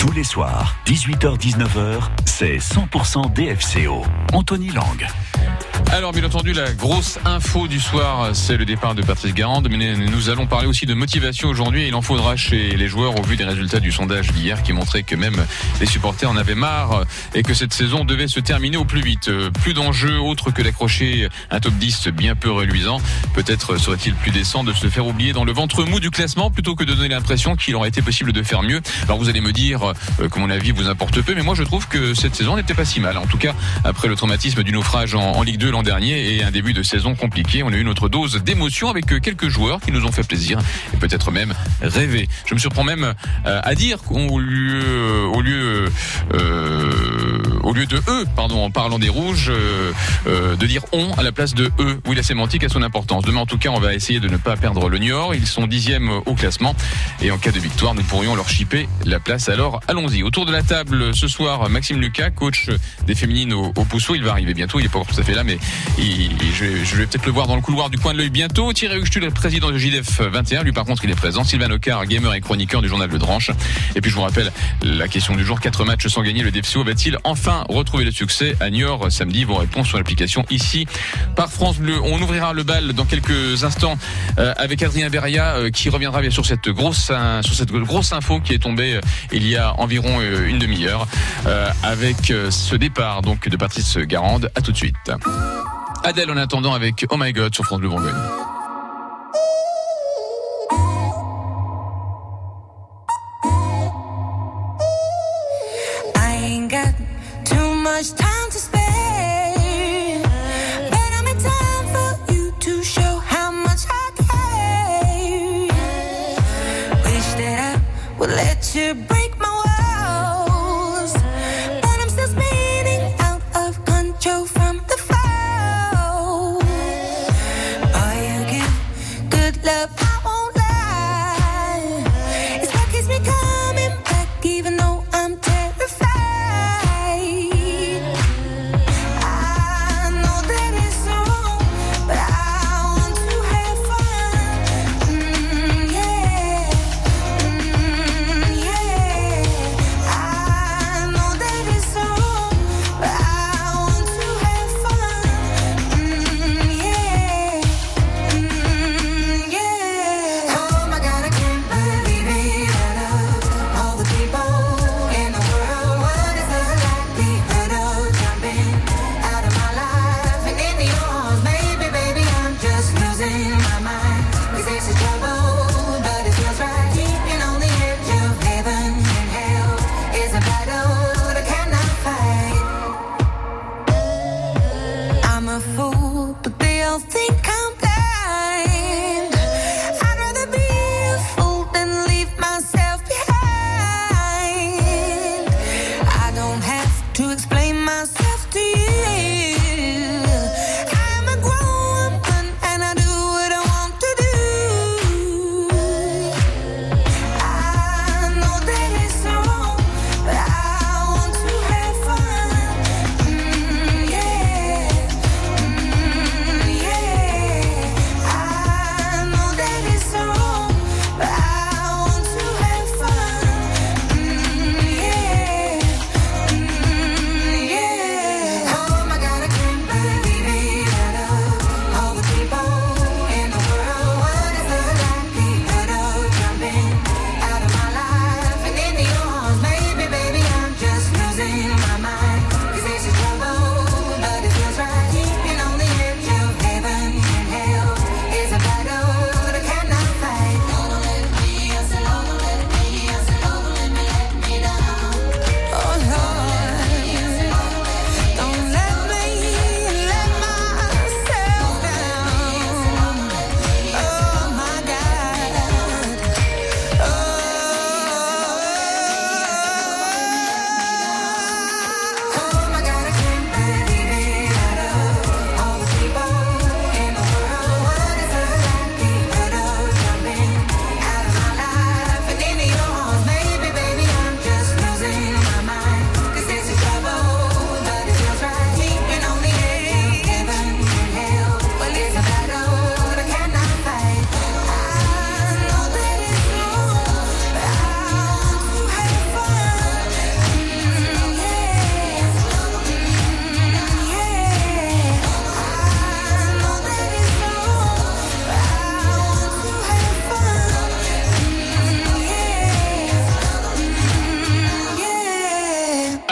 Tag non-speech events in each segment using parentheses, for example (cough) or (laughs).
Tous les soirs, 18h-19h, c'est 100% DFCO. Anthony Lang. Alors, bien entendu, la grosse info du soir, c'est le départ de Patrice Garande. Mais nous allons parler aussi de motivation aujourd'hui. Il en faudra chez les joueurs au vu des résultats du sondage d'hier qui montrait que même les supporters en avaient marre et que cette saison devait se terminer au plus vite. Plus d'enjeux autres que d'accrocher un top 10 bien peu reluisant. Peut-être serait-il plus décent de se faire oublier dans le ventre mou du classement plutôt que de donner l'impression qu'il aurait été possible de faire mieux. Alors vous allez me dire euh, que mon avis vous importe peu, mais moi je trouve que cette saison n'était pas si mal. En tout cas, après le traumatisme du naufrage en, en Ligue 2 dernier et un début de saison compliqué. On a eu notre dose d'émotion avec euh, quelques joueurs qui nous ont fait plaisir et peut-être même rêver. Je me surprends même euh, à dire qu'au lieu, au lieu, euh, au lieu de eux, pardon, en parlant des rouges, de dire on à la place de eux. Oui, la sémantique a son importance. Demain, en tout cas, on va essayer de ne pas perdre le Niort. Ils sont dixièmes au classement et en cas de victoire, nous pourrions leur chipper la place. Alors, allons-y. Autour de la table ce soir, Maxime Lucas, coach des féminines au, au Pousseau. Il va arriver bientôt. Il est pas encore tout à fait là, mais il, je vais, vais peut-être le voir dans le couloir du coin de l'œil bientôt. Thierry Huchtul, président de JDF 21. Lui, par contre, il est présent. Sylvain Ocar, gamer et chroniqueur du journal Le Dranche. Et puis, je vous rappelle la question du jour. Quatre matchs sans gagner. Le DFCO va-t-il enfin retrouver le succès? À Niort samedi? Vos réponses sur l'application ici par France Bleu. On ouvrira le bal dans quelques instants euh, avec Adrien Beria euh, qui reviendra bien sûr cette grosse, sur cette grosse info qui est tombée euh, il y a environ une demi-heure avec ce départ donc de Patrice Garande. À tout de suite. Adèle en attendant avec Oh My God sur France Bleu Bourgogne.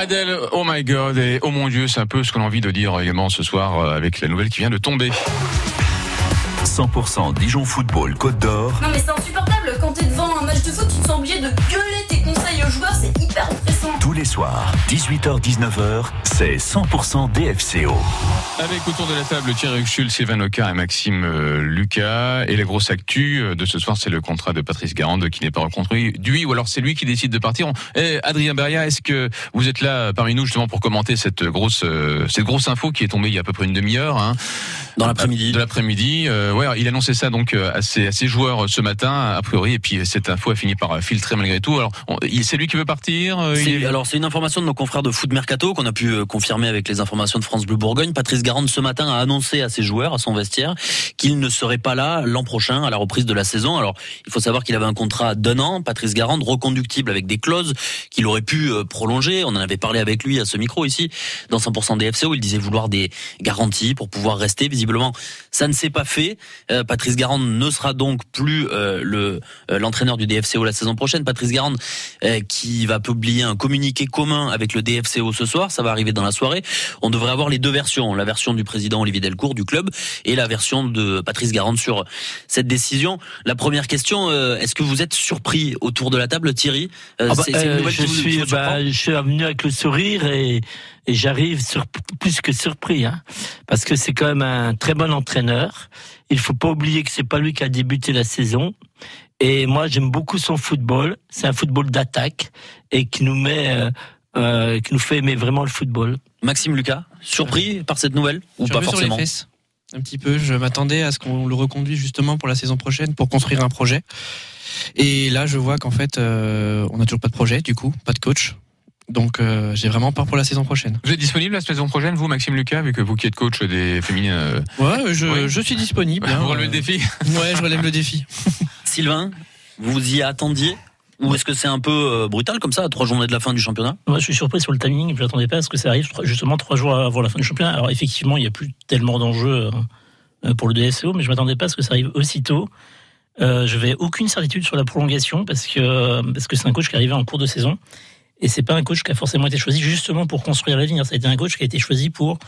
Adèle, oh my god, et oh mon dieu, c'est un peu ce qu'on a envie de dire également ce soir euh, avec la nouvelle qui vient de tomber. 100% Dijon Football Côte d'Or. Non mais c'est insupportable, quand t'es devant un match de foot, tu te sens obligé de gueuler tes conseils aux joueurs, c'est hyper les soirs, 18h-19h, c'est 100% DFCO. Avec autour de la table Thierry Huxul, Sylvain Ocar et Maxime euh, Lucas. Et la grosse actu euh, de ce soir, c'est le contrat de Patrice Garande qui n'est pas reconduit, ou alors c'est lui qui décide de partir. Adrien Beria, est-ce que vous êtes là parmi nous justement pour commenter cette grosse, euh, cette grosse info qui est tombée il y a à peu près une demi-heure hein, Dans l'après-midi. De l'après-midi. Euh, ouais, il a annoncé ça donc euh, à ses, à ses joueurs euh, ce matin, a priori, et puis cette info a fini par filtrer malgré tout. Alors, c'est lui qui veut partir. euh, il Alors c'est une information de nos confrères de Foot Mercato qu'on a pu euh, confirmer avec les informations de France Bleu Bourgogne. Patrice Garande ce matin a annoncé à ses joueurs, à son vestiaire, qu'il ne serait pas là l'an prochain à la reprise de la saison. Alors il faut savoir qu'il avait un contrat d'un an, Patrice Garande reconductible avec des clauses qu'il aurait pu euh, prolonger. On en avait parlé avec lui à ce micro ici dans 100% DFCO. Il disait vouloir des garanties pour pouvoir rester. Visiblement, ça ne s'est pas fait. Euh, Patrice Garande ne sera donc plus euh, le euh, l'entraîneur du DFCO la saison prochaine. Patrice Garande qui va publier un communiqué commun avec le DFCO ce soir. Ça va arriver dans la soirée. On devrait avoir les deux versions, la version du président Olivier Delcourt du club et la version de Patrice Garande sur cette décision. La première question, est-ce que vous êtes surpris autour de la table, Thierry? Ah bah, une nouvelle je qui vous- qui suis, vous surprend bah, je suis venu avec le sourire et, et j'arrive sur, plus que surpris, hein, parce que c'est quand même un très bon entraîneur. Il faut pas oublier que c'est pas lui qui a débuté la saison. Et moi, j'aime beaucoup son football. C'est un football d'attaque et qui nous met, euh, euh, qui nous fait aimer vraiment le football. Maxime Lucas, surpris par cette nouvelle ou pas sur forcément les fesses. Un petit peu. Je m'attendais à ce qu'on le reconduise justement pour la saison prochaine pour construire un projet. Et là, je vois qu'en fait, euh, on n'a toujours pas de projet, du coup, pas de coach. Donc, euh, j'ai vraiment peur pour la saison prochaine. Vous êtes disponible la saison prochaine, vous, Maxime Lucas, vu que vous qui êtes coach des féminines, euh, Ouais, je, Oui. je suis disponible. hein. vous relevez le défi (laughs) Ouais, je relève le défi. Sylvain, vous y attendiez ou est-ce que c'est un peu euh, brutal comme ça, à trois journées de la fin du championnat? Moi, je suis surpris sur le timing. Je m'attendais pas à ce que ça arrive justement trois jours avant la fin du championnat. Alors, effectivement, il n'y a plus tellement d'enjeux pour le DSO, mais je m'attendais pas à ce que ça arrive aussitôt. Euh, je n'avais aucune certitude sur la prolongation parce que parce que c'est un coach qui est arrivé en cours de saison et c'est pas un coach qui a forcément été choisi justement pour construire l'avenir. Ça a été un coach qui a été choisi pour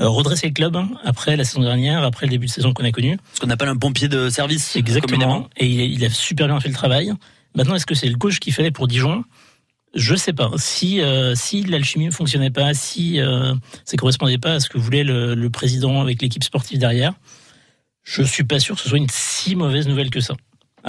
euh, redresser le club après la saison dernière, après le début de saison qu'on a connu. Ce qu'on appelle un pompier de service. Exactement. Et il, il a super bien fait le travail. Maintenant, est-ce que c'est le coach qui fallait pour Dijon? Je sais pas. Si euh, si l'alchimie ne fonctionnait pas, si euh, ça correspondait pas à ce que voulait le, le président avec l'équipe sportive derrière, je suis pas sûr que ce soit une si mauvaise nouvelle que ça.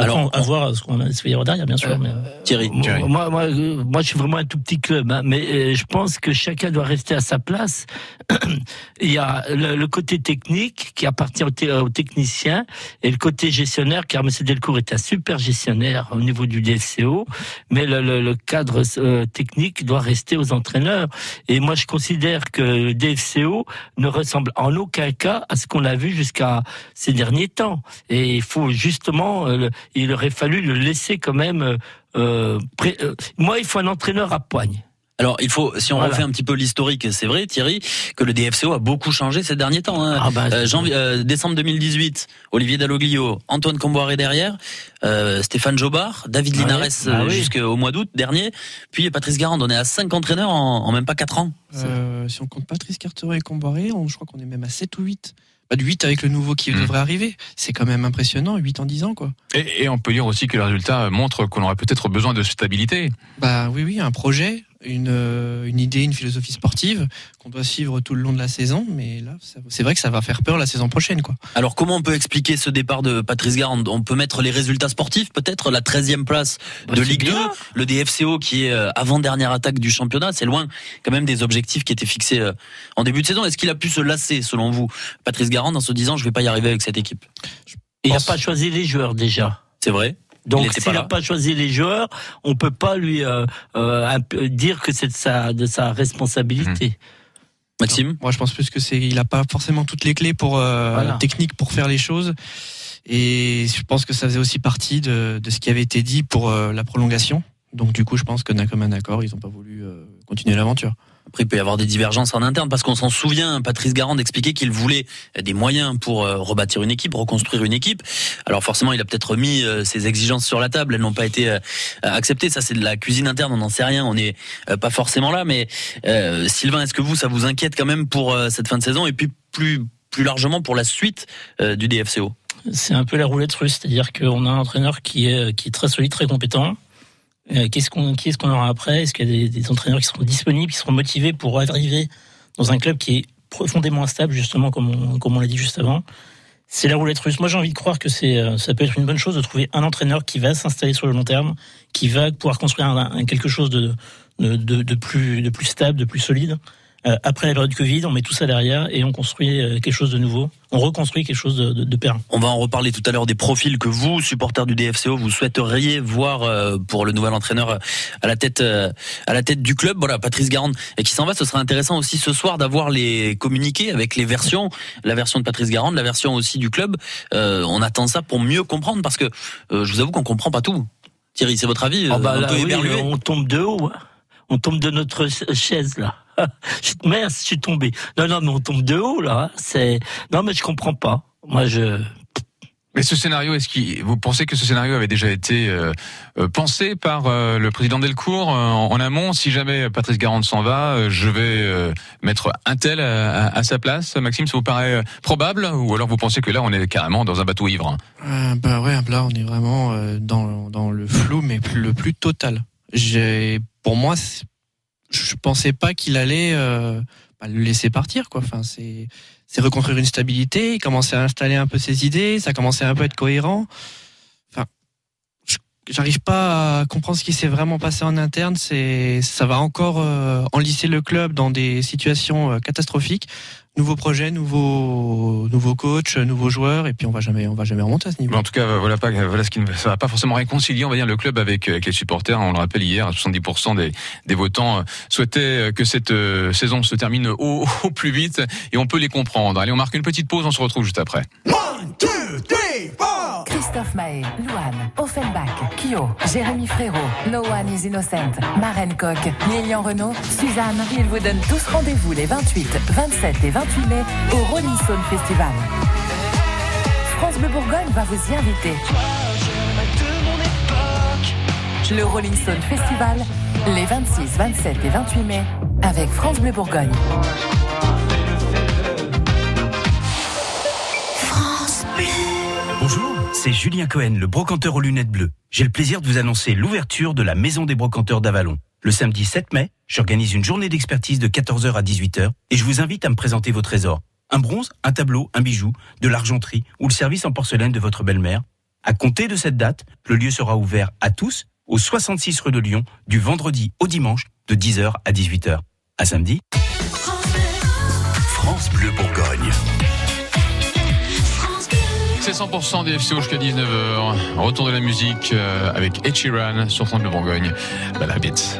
Alors, on- à voir ce qu'on y avoir derrière, bien sûr. mais, euh, Thierry. Thierry. Moi, moi, euh, moi, je suis vraiment un tout petit club, hein, mais euh, je pense que chacun doit rester à sa place. (clears throat) Il y a le, le côté technique qui appartient aux, te- aux techniciens et le côté gestionnaire, car M. Delcourt est un super gestionnaire au niveau du DFCO, mais le, le- le cadre euh, technique doit rester aux entraîneurs. Et moi, je considère que le DFCO ne ressemble en aucun cas à ce qu'on a vu jusqu'à ces derniers temps. Et il faut justement, euh, il aurait fallu le laisser quand même. euh, euh, pré- euh, moi, il faut un entraîneur à poigne. Alors, il faut, si on Voilà. refait un petit peu l'historique, c'est vrai, Thierry, que le DFCO a beaucoup changé ces derniers temps. hein. Ah bah, Euh, janvier, euh, décembre 2018, Olivier Dalloglio, Antoine Comboiré derrière, euh, Stéphane Jobard, David Ah Linares ah oui. jusqu'au mois d'août dernier, puis Patrice Garand. On est à cinq entraîneurs en, en même pas quatre ans. Euh, si on compte Patrice Carteret et Comboiré, on- je crois qu'on est même à 7 ou 8. Pas de 8 avec le nouveau qui Mm. devrait arriver. C'est quand même impressionnant, 8 en 10 ans, quoi. et, et on peut dire aussi que le résultat montre qu'on aurait peut-être besoin de stabilité. Bah oui, oui, un projet, une, euh, une idée, une philosophie sportive qu'on doit suivre tout le long de la saison. Mais là, c'est vrai que ça va faire peur la saison prochaine, quoi. Alors, comment on peut expliquer ce départ de Patrice Garand On peut mettre les résultats sportifs, peut-être? La 13e place Bah, de c'est Ligue 2, bien. le DFCO qui est euh, avant-dernière attaque du championnat, c'est loin quand même des objectifs qui étaient fixés euh, en début de saison. Est-ce qu'il a pu se lasser, selon vous, Patrice Garand, en se disant je vais pas y arriver avec cette équipe? Il n'a pas choisi les joueurs déjà. C'est vrai Donc, s'il n'a pas choisi les joueurs, on peut pas lui euh, euh, dire que c'est de sa, de sa responsabilité. Maxime Moi, je pense plus que c'est, il a pas forcément toutes les clés pour euh, Voilà. technique pour faire les choses. Et je pense que ça faisait aussi partie de, de ce qui avait été dit pour euh, la prolongation. Donc du coup, je pense que d'un commun accord, ils n'ont pas voulu euh, continuer l'aventure. Après, il peut y avoir des divergences en interne parce qu'on s'en souvient. Patrice Garand expliquait qu'il voulait des moyens pour euh, rebâtir une équipe, reconstruire une équipe. Alors forcément, il a peut-être mis euh, ses exigences sur la table. Elles n'ont pas été euh, acceptées. Ça, c'est de la cuisine interne. On n'en sait rien. On n'est pas forcément là. Mais Sylvain, est-ce que vous, ça vous inquiète quand même pour cette fin de saison et puis plus plus largement pour la suite du DFCO C'est un peu la roulette russe, c'est-à-dire qu'on a un entraîneur qui est très solide, très compétent. Euh, Qu'est-ce qu'on, qui est-ce qu'on aura après? Est-ce qu'il y a des, entraîneurs qui seront disponibles, qui seront motivés pour arriver dans un club qui est profondément instable, justement, comme on, comme on l'a dit juste avant? C'est la roulette russe. Moi, j'ai envie de croire que c'est, euh, ça peut être une bonne chose de trouver un entraîneur qui va s'installer sur le long terme, qui va pouvoir construire un, un- quelque chose de, de, de plus, de plus stable, de plus solide. Euh, après la période Covid, on met tout ça derrière et on construit euh, quelque chose de nouveau. On reconstruit quelque chose de, de. On va en reparler tout à l'heure des profils que vous, supporters du DFCO, vous souhaiteriez voir euh, pour le nouvel entraîneur à la tête à la tête du club. Voilà, Patrice Garande et qui s'en va. Ce sera intéressant aussi ce soir d'avoir les communiqués avec les versions, la version de Patrice Garande, la version aussi du club. Euh, on attend ça pour mieux comprendre parce que euh, je vous avoue qu'on comprend pas tout. Thierry, c'est votre avis Ah bah là, oui, on tombe de haut. On tombe de notre ch- chaise là. (laughs) Je- Merde, je suis tombé. Non, non, mais on tombe de haut là. hein. C'est non, mais je comprends pas. Moi, je. Mais ce scénario, est-ce qu'il, vous pensez que ce scénario avait déjà été euh, euh, pensé par euh, le président Delcourt euh, en, en amont? Si jamais Patrice Garande s'en va, euh, je vais euh, mettre un tel à, à- à sa place. Maxime, ça vous paraît probable? Ou alors vous pensez que là, on est carrément dans un bateau ivre? Euh, bah ouais, là on est vraiment euh, dans, dans le flou, mais le plus total. J'ai, pour moi, je pensais pas qu'il allait euh, bah, le laisser partir. Enfin, c'est, c'est reconstruire une stabilité, il commençait à installer un peu ses idées, ça commençait un peu à être cohérent. Enfin, j'arrive pas à comprendre ce qui s'est vraiment passé en interne. C'est, ça va encore euh, enlisser le club dans des situations euh, catastrophiques. Nouveau projet, nouveau, nouveau coach, nouveaux joueurs, et puis on va jamais, on va jamais remonter à ce niveau. Mais en tout cas, voilà pas, voilà ce qui ne ça va pas forcément réconcilier, on va dire, le club avec, avec les supporters. On le rappelle hier, 70% des, des votants euh, souhaitaient que cette euh, saison se termine au, au plus vite, et on peut les comprendre. Allez, on marque une petite pause, on se retrouve juste après. Christophe Maé, Louane, Offenbach, Kyo, Jérémy Frérot, No One is Innocent, Marine Coq, Lilian Renault, Suzanne. Ils vous donnent tous rendez-vous les 28, 27 et 28 mai au Rolling Stone Festival. France Bleu Bourgogne va vous y inviter. Le Rolling Stone Festival, les 26, 27 et 28 mai, avec France Bleu Bourgogne. Bonjour, c'est Julien Cohen, le brocanteur aux lunettes bleues. J'ai le plaisir de vous annoncer l'ouverture de la Maison des brocanteurs d'Avalon. Le samedi 7 mai, j'organise une journée d'expertise de 14h à 18h et je vous invite à me présenter vos trésors. Un bronze, un tableau, un bijou, de l'argenterie ou le service en porcelaine de votre belle-mère. À compter de cette date, le lieu sera ouvert à tous au 66 rue de Lyon du vendredi au dimanche de 10h à 18h. À samedi. France Bleu Bourgogne. C'est 100% des FCO jusqu'à 19h. Retour de la musique euh, avec Ed Sheeran sur France de Bourgogne. Bad Habits.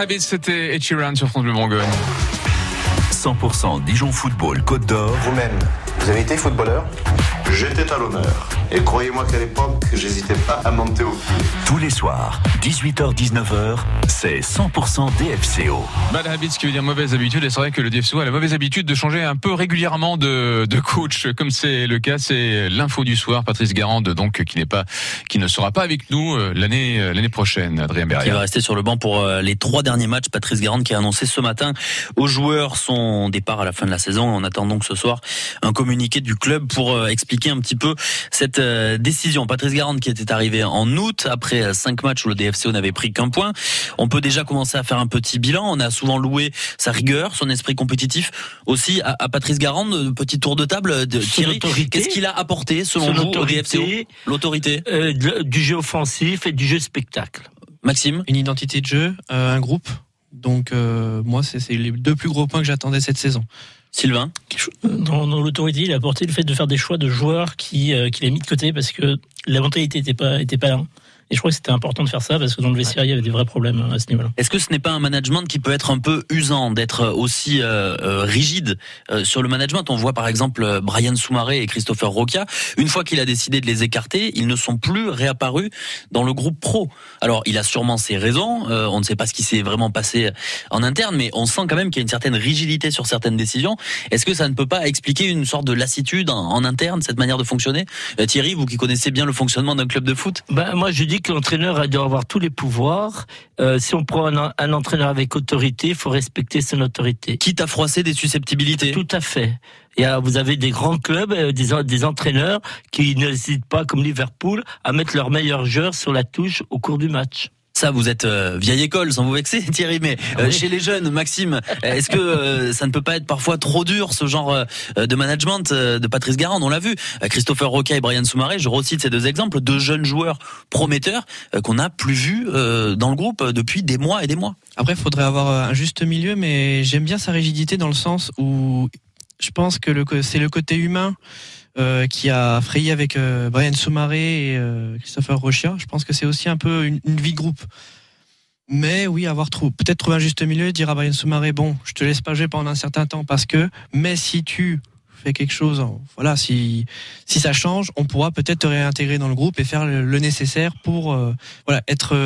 Habits, c'était Ed Sheeran sur France Bleu Bourgogne. 100% Dijon Football Côte d'Or. Vous-même, vous avez été footballeur? J'étais talonneur. Et croyez-moi qu'à l'époque, j'hésitais pas à monter au pied. Tous les soirs, 18h-19h, c'est 100% DFCO. Bad Habits, qui veut dire mauvaise habitude. Et c'est vrai que le DFCO a la mauvaise habitude de changer un peu régulièrement de, de coach, comme c'est le cas. C'est l'info du soir. Patrice Garande, donc, qui n'est pas, qui ne sera pas avec nous euh, l'année, euh, l'année prochaine. Adrien qui va rester sur le banc pour euh, les trois derniers matchs. Patrice Garande qui a annoncé ce matin aux joueurs son départ à la fin de la saison. On attend donc ce soir un communiqué du club pour euh, expliquer un petit peu cette euh, décision. Patrice Garande qui était arrivé en août après euh, cinq matchs où le DFCO n'avait pris qu'un point. On peut déjà commencer à faire un petit bilan. On a souvent loué sa rigueur, son esprit compétitif. Aussi à, à Patrice Garande, petit tour de table de Thierry. Qu'est-ce qu'il a apporté selon vous au. DFCO L'autorité. Euh, du jeu offensif et du jeu spectacle. Maxime? Une identité de jeu, euh, un groupe. Donc euh, moi, c'est c'est les deux plus gros points que j'attendais cette saison. Sylvain Dans, dans l'autorité, il a apporté le fait de faire des choix de joueurs qui euh, qu'il a mis de côté parce que la mentalité était pas était pas là. Et je crois que c'était important de faire ça parce que dans le vestiaire, il y avait des vrais problèmes à ce niveau-là. Est-ce que ce n'est pas un management qui peut être un peu usant, d'être aussi euh, euh, rigide euh, sur le management? On voit par exemple euh, Brian Soumaré et Christopher Roca. Une fois qu'il a décidé de les écarter, ils ne sont plus réapparus dans le groupe pro. Alors, il a sûrement ses raisons. euh, on ne sait pas ce qui s'est vraiment passé en interne, mais on sent quand même qu'il y a une certaine rigidité sur certaines décisions. Est-ce que ça ne peut pas expliquer une sorte de lassitude en, en interne, cette manière de fonctionner? Euh, Thierry, vous qui connaissez bien le fonctionnement d'un club de foot? Ben, moi, je dis que l'entraîneur doit avoir tous les pouvoirs. Euh, si on prend un, un entraîneur avec autorité, il faut respecter son autorité. Quitte à froisser des susceptibilités. Tout à fait. Et euh, vous avez des grands clubs, euh, des, des entraîneurs qui n'hésitent pas, comme Liverpool, à mettre leurs meilleurs joueurs sur la touche au cours du match. Ça, vous êtes euh, vieille école, sans vous vexer, (laughs) Thierry. Mais euh, Oui. chez les jeunes, Maxime, est-ce que euh, ça ne peut pas être parfois trop dur, ce genre de management de Patrice Garand? On l'a vu, Christopher Roca et Brian Soumaré. Je recite ces deux exemples, deux jeunes joueurs prometteurs qu'on n'a plus vus dans le groupe depuis des mois et des mois. Après, il faudrait avoir un juste milieu, mais j'aime bien sa rigidité dans le sens où je pense que c'est le côté humain euh, qui a frayé avec euh, Brian Soumaré et euh, Christopher Rochia. Je pense que c'est aussi un peu une, vie de groupe. Mais oui, avoir peut-être trouvé un juste milieu, dire à Brian Soumaré, bon, je te laisse pas jouer pendant un certain temps parce que, mais si tu fais quelque chose, voilà, si si ça change, on pourra peut-être te réintégrer dans le groupe et faire le, le nécessaire pour euh, voilà être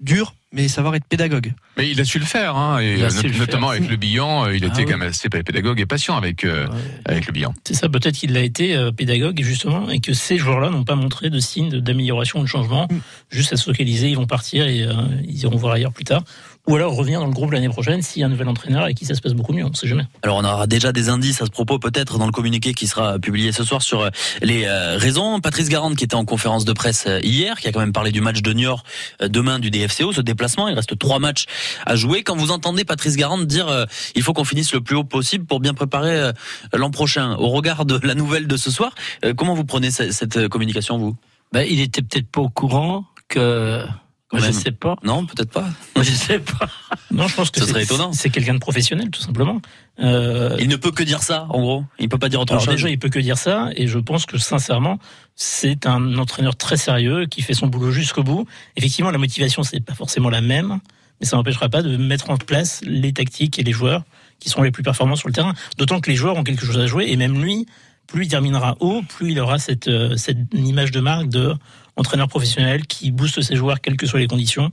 dur, mais savoir être pédagogue. Mais il a su le faire, hein, et Il a euh, le notamment faire. avec le bilan, euh, il Ah était oui. quand même assez pédagogue et patient avec euh, avec le bilan. C'est ça, peut-être qu'il a été euh, pédagogue justement et que ces joueurs-là n'ont pas montré de signes d'amélioration ou de changement. Juste à se focaliser, ils vont partir et euh, ils iront voir ailleurs plus tard. Ou alors revenir dans le groupe l'année prochaine s'il y a un nouvel entraîneur et qui ça se passe beaucoup mieux, on sait jamais. Alors on aura déjà des indices à ce propos peut-être dans le communiqué qui sera publié ce soir sur euh, les euh, raisons. Patrice Garande qui était en conférence de presse euh, hier, qui a quand même parlé du match de Niort demain du DFCO, ce déplacement. Il reste trois matchs à jouer. Quand vous entendez Patrice Garande dire euh, il faut qu'on finisse le plus haut possible pour bien préparer euh, l'an prochain, au regard de la nouvelle de ce soir, euh, comment vous prenez ce- cette communication vous? Ben, il était peut-être pas au courant que. Quand je même. sais pas. Non, peut-être pas. Je sais pas. (laughs) Non, je pense que Ce c'est- serait étonnant. C'est quelqu'un de professionnel, tout simplement. Euh, Il ne peut que dire ça, en gros. Il peut pas dire autre Alors chose. déjà, il peut que dire ça, et je pense que sincèrement, c'est un entraîneur très sérieux qui fait son boulot jusqu'au bout. Effectivement, la motivation, c'est pas forcément la même, mais ça n'empêchera pas de mettre en place les tactiques et les joueurs qui seront les plus performants sur le terrain. D'autant que les joueurs ont quelque chose à jouer, et même lui, plus il terminera haut, plus il aura cette, euh, cette image de marque de entraîneur professionnel qui booste ses joueurs quelles que soient les conditions.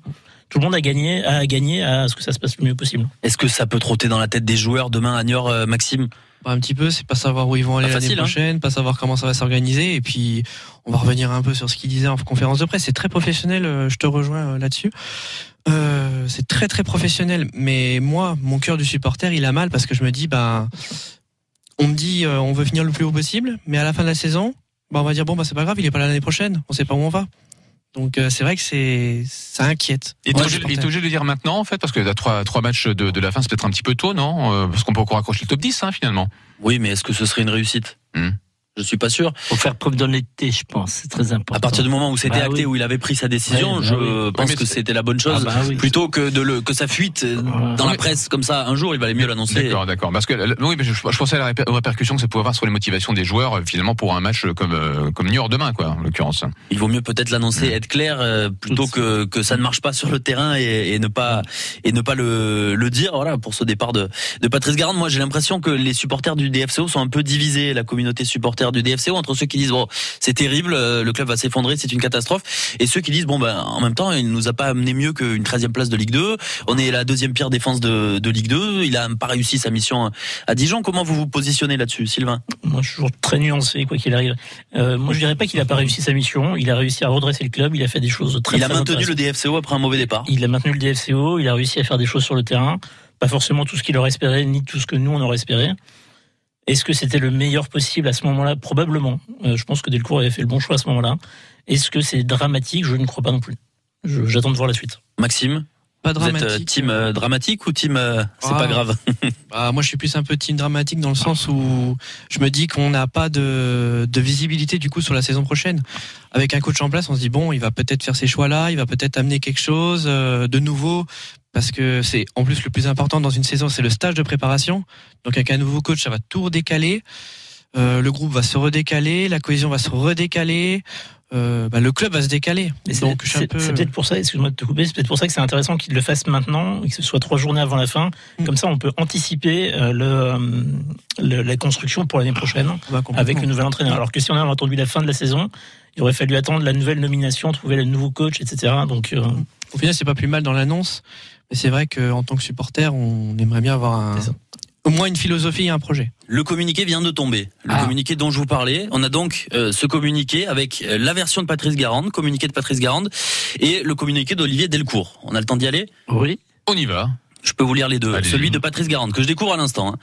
Tout le monde a gagné, a gagné à ce que ça se passe le mieux possible. Est-ce que ça peut trotter dans la tête des joueurs demain à Niort, euh, Maxime? Bah, un petit peu, c'est pas savoir où ils vont aller l'année hein. prochaine, pas savoir comment ça va s'organiser, et puis on va revenir un peu sur ce qu'il disait en conférence de presse. C'est très professionnel, euh, je te rejoins euh, là-dessus. Euh, c'est très très professionnel, mais moi, mon cœur du supporter, il a mal parce que je me dis, bah, on me dit, euh, on veut finir le plus haut possible, mais à la fin de la saison, bah, on va dire bon bah c'est pas grave, il est pas là l'année prochaine, on sait pas où on va. Donc euh, c'est vrai que c'est ça inquiète. Et Ouais, t'es obligé, de le dire maintenant, en fait, parce que à trois, trois matchs de, de la fin, c'est peut-être un petit peu tôt, non Euh, Parce qu'on peut encore accrocher le top 10, hein, finalement. Oui, mais est-ce que ce serait une réussite? Hmm. Je suis pas sûr. Faut faire preuve d'honnêteté, je pense. C'est très important. À partir du moment où c'était Bah acté, oui. où il avait pris sa décision, bah je oui. pense que c'était la bonne chose. Ah bah. Plutôt que de le que ça fuite euh, Ouais. dans la presse comme ça un jour, il valait mieux l'annoncer. D'accord, d'accord. Parce que oui, mais je, je pensais à la réper- aux répercussions que ça pouvait avoir sur les motivations des joueurs, euh, finalement, pour un match comme euh, comme New York demain, quoi, en l'occurrence. Il vaut mieux peut-être l'annoncer, être clair, euh, plutôt que que ça ne marche pas sur le terrain et, et ne pas et ne pas le le dire. Voilà pour ce départ de de Patrice Garande. Moi, j'ai l'impression que les supporters du DFCO sont un peu divisés, la communauté supporter du DFCO entre ceux qui disent bon c'est terrible, euh, le club va s'effondrer, c'est une catastrophe, et ceux qui disent bon ben en même temps il nous a pas amené mieux qu'une 13e place de Ligue 2. On est la deuxième pire défense de de Ligue 2. Il a pas réussi sa mission à Dijon. Comment vous vous positionnez là-dessus, Sylvain? Moi, je suis toujours très nuancé, quoi qu'il arrive. Euh, moi, je dirais pas qu'il a pas réussi sa mission. Il a réussi à redresser le club. Il a fait des choses très. Il a très maintenu le. DFCO après un mauvais départ. Il a maintenu le DFCO. Il a réussi à faire des choses sur le terrain. Pas forcément tout ce qu'il aurait espéré, ni tout ce que nous on aurait espéré. Est-ce que c'était le meilleur possible à ce moment-là? Probablement. Euh, je pense que Delcourt avait fait le bon choix à ce moment-là. Est-ce que c'est dramatique? Je ne crois pas non plus. J'attends de voir la suite. Maxime, Pas vous êtes euh, dramatique. team euh, dramatique ou team euh, c'est Ah. pas grave? (laughs) Bah, moi, je suis plus un peu team dramatique dans le sens où je me dis qu'on n'a pas de, de visibilité du coup sur la saison prochaine. Avec un coach en place, on se dit bon, il va peut-être faire ces choix-là, il va peut-être amener quelque chose euh, de nouveau, parce que c'est en plus le plus important dans une saison, c'est le stage de préparation. Donc avec un nouveau coach, ça va tout redécaler. Euh, le groupe va se redécaler, la cohésion va se redécaler, euh, bah, le club va se décaler. C'est- peut-être pour ça, excuse-moi de te couper, c'est peut-être pour ça que c'est intéressant qu'il le fasse maintenant, que ce soit trois journées avant la fin. Mm. Comme ça, on peut anticiper euh, le, euh, le- la construction pour l'année prochaine Bah, avec le nouvel entraîneur. Alors que si on avait attendu la fin de la saison, il aurait fallu attendre la nouvelle nomination, trouver le nouveau coach, etc. Donc, euh, Au final, c'est pas plus mal dans l'annonce, mais c'est vrai qu'en tant que supporter, on aimerait bien avoir un. Au moins une philosophie et un projet. Le communiqué vient de tomber. Le Ah. communiqué dont je vous parlais. On a donc euh, ce communiqué avec euh, la version de Patrice Garande, communiqué de Patrice Garande, et le communiqué d'Olivier Delcourt. On a le temps d'y aller? Oui. On y va. Je peux vous lire les deux. Celui de Patrice Garande, que je découvre à l'instant. hein.